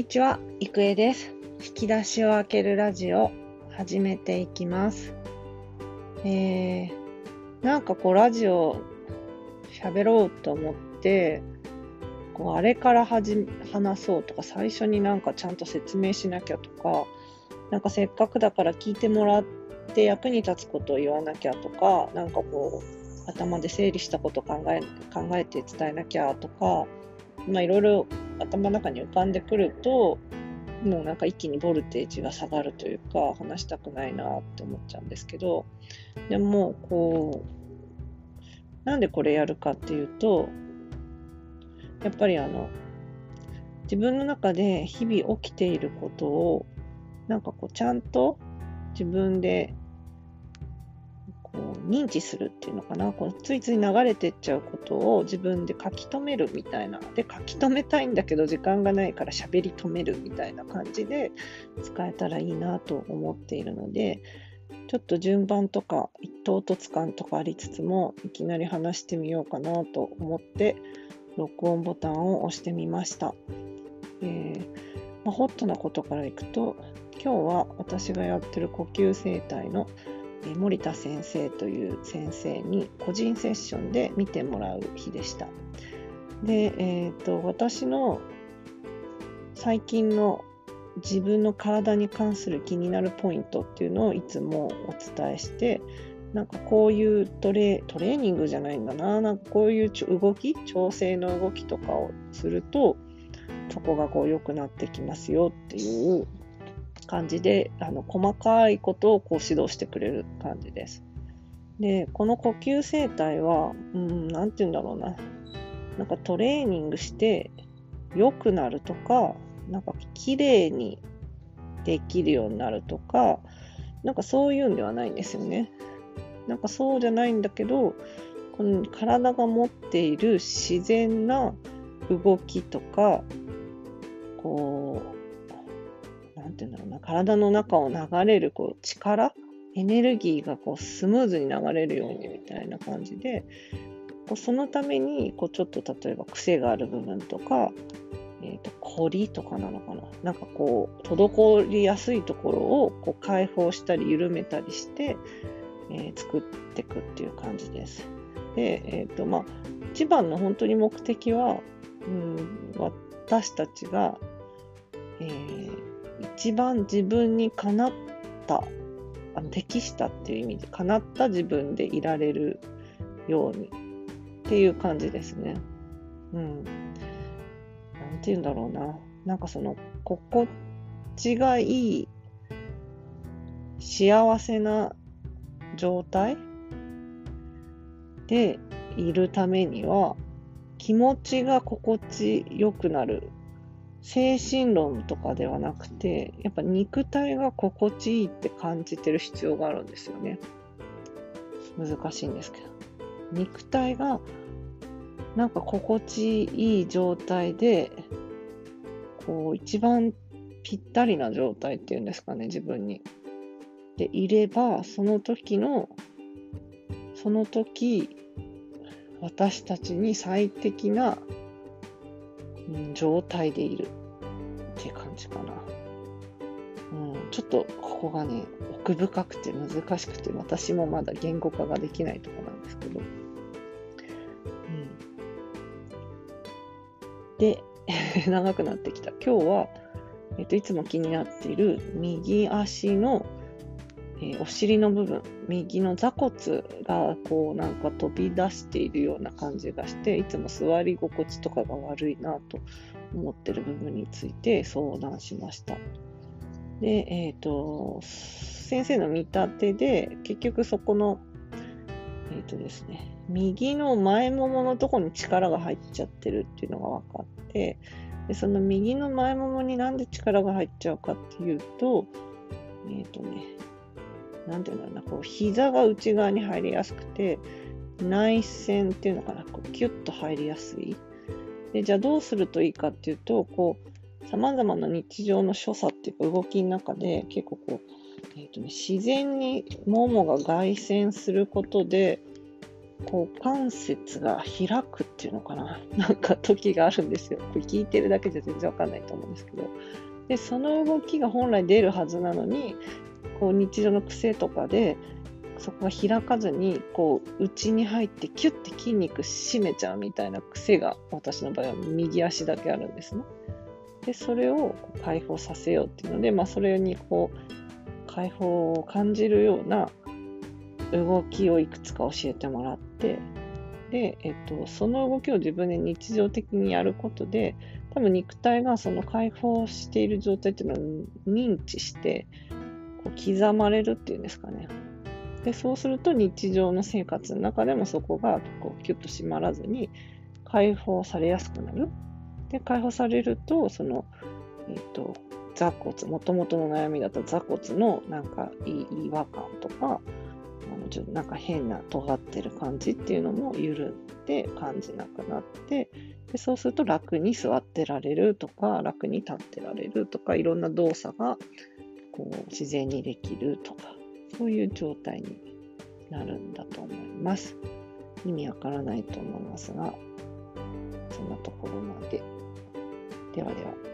にちは、いくえです。引き出しを開けるラジオ、始めていきます。えー、なんかこう、ラジオ喋ろうと思って、こう、あれからはじ話そうとか、最初になんかちゃんと説明しなきゃとか、なんかせっかくだから聞いてもらって役に立つことを言わなきゃとか、なんかこう、頭で整理したこと考え考えて伝えなきゃとか、まあいろいろ頭の中に浮かんでくると、もうなんか一気にボルテージが下がるというか、話したくないなって思っちゃうんですけど、でもこう、なんでこれやるかっていうと、やっぱりあの、自分の中で日々起きていることを、なんかこうちゃんと自分で認知するっていうのかな？こうついつい流れてっちゃうことを自分で書き留めるみたいな。で書き留めたいんだけど時間がないから喋り留めるみたいな感じで使えたらいいなと思っているのでちょっと順番とか一唐突感とかありつつもいきなり話してみようかなと思って録音ボタンを押してみました、えーまあ、ホットなことからいくと今日は私がやってる呼吸整体の森田先生という先生に個人セッションで見てもらう日でした。で、えーと、私の最近の自分の体に関する気になるポイントっていうのをいつもお伝えしてなんかこういうトレトレーニングじゃないんだななんかこういう動き調整の動きとかをするとそこがこう良くなってきますよっていう感じであの細かいことをこう指導してくれる感じです。でこの呼吸整体はうん何て言うんだろうななんかトレーニングして良くなるとかなんか綺麗にできるようになるとかなんかそういうんではないんですよね。なんかそうじゃないんだけどこの体が持っている自然な動きとかこうていうんだろうな、体の中を流れるこう力、エネルギーがこうスムーズに流れるようにみたいな感じで、こうそのためにこうちょっと例えば癖がある部分とか、えーと、凝りとかなのかな、なんかこう、滞りやすいところをこう解放したり緩めたりして、えー、作っていくっていう感じです。で、え、ー、と、まあ、一番の本当に目的は、うん、私たちが、えー一番自分にかなったあの適したっていう意味でかなった自分でいられるようにっていう感じですね。うん。なんて言うんだろうな。なんかその心地がいい幸せな状態でいるためには気持ちが心地よくなる精神論とかではなくて、やっぱ肉体が心地いいって感じてる必要があるんですよね。難しいんですけど。肉体がなんか心地いい状態で、こう一番ぴったりな状態っていうんですかね、自分に。でいれば、その時の、その時、私たちに最適な状態でいるって感じかな。うん、ちょっとここがね、奥深くて難しくて、私もまだ言語化ができないとこなんですけど。うん、で、長くなってきた。今日は、えっと、いつも気になっている右足の、えー、お尻の部分、右の座骨がこうなんか飛び出しているような感じがして、いつも座り心地とかが悪いなと思ってる部分について相談しました。で、えっ、ー、と、先生の見立てで、結局そこの、えっ、ー、とですね、右の前もものとこに力が入っちゃってるっていうのが分かって、でその右の前ももになんで力が入っちゃうかっていうと、えっ、ー、とね、なんていうんだろうな、こう、膝が内側に入りやすくて、内旋っていうのかな、こう、キュッと入りやすい。で、じゃあどうするといいかっていうと、こう、様々な日常の所作っていうか動きの中で、結構こう、えっ、ー、とね、自然にももが外旋することで、股関節が開くっていうのかななんか時があるんですよ。これ聞いてるだけじゃ全然わかんないと思うんですけど。で、その動きが本来出るはずなのに、こう日常の癖とかで、そこが開かずに、こう、内に入ってキュッて筋肉締めちゃうみたいな癖が、私の場合は右足だけあるんですね。で、それを解放させようっていうので、まあ、それにこう、解放を感じるような動きをいくつか教えてもらって、で、えっと、その動きを自分で日常的にやることで、多分肉体がその解放している状態っていうのを認知して、こう刻まれるっていうんですかね。で、そうすると日常の生活の中でもそこがこうキュッと締まらずに解放されやすくなる。で、解放されると、その、えっ、と、座骨、もともとの悩みだった座骨のなんか違和感とか、ちょっとなんか変な尖ってる感じっていうのも緩んで感じなくなってでそうすると楽に座ってられるとか楽に立ってられるとかいろんな動作がこう自然にできるとかそういう状態になるんだと思います。意味わからないと思いますがそんなところまで。ではでは。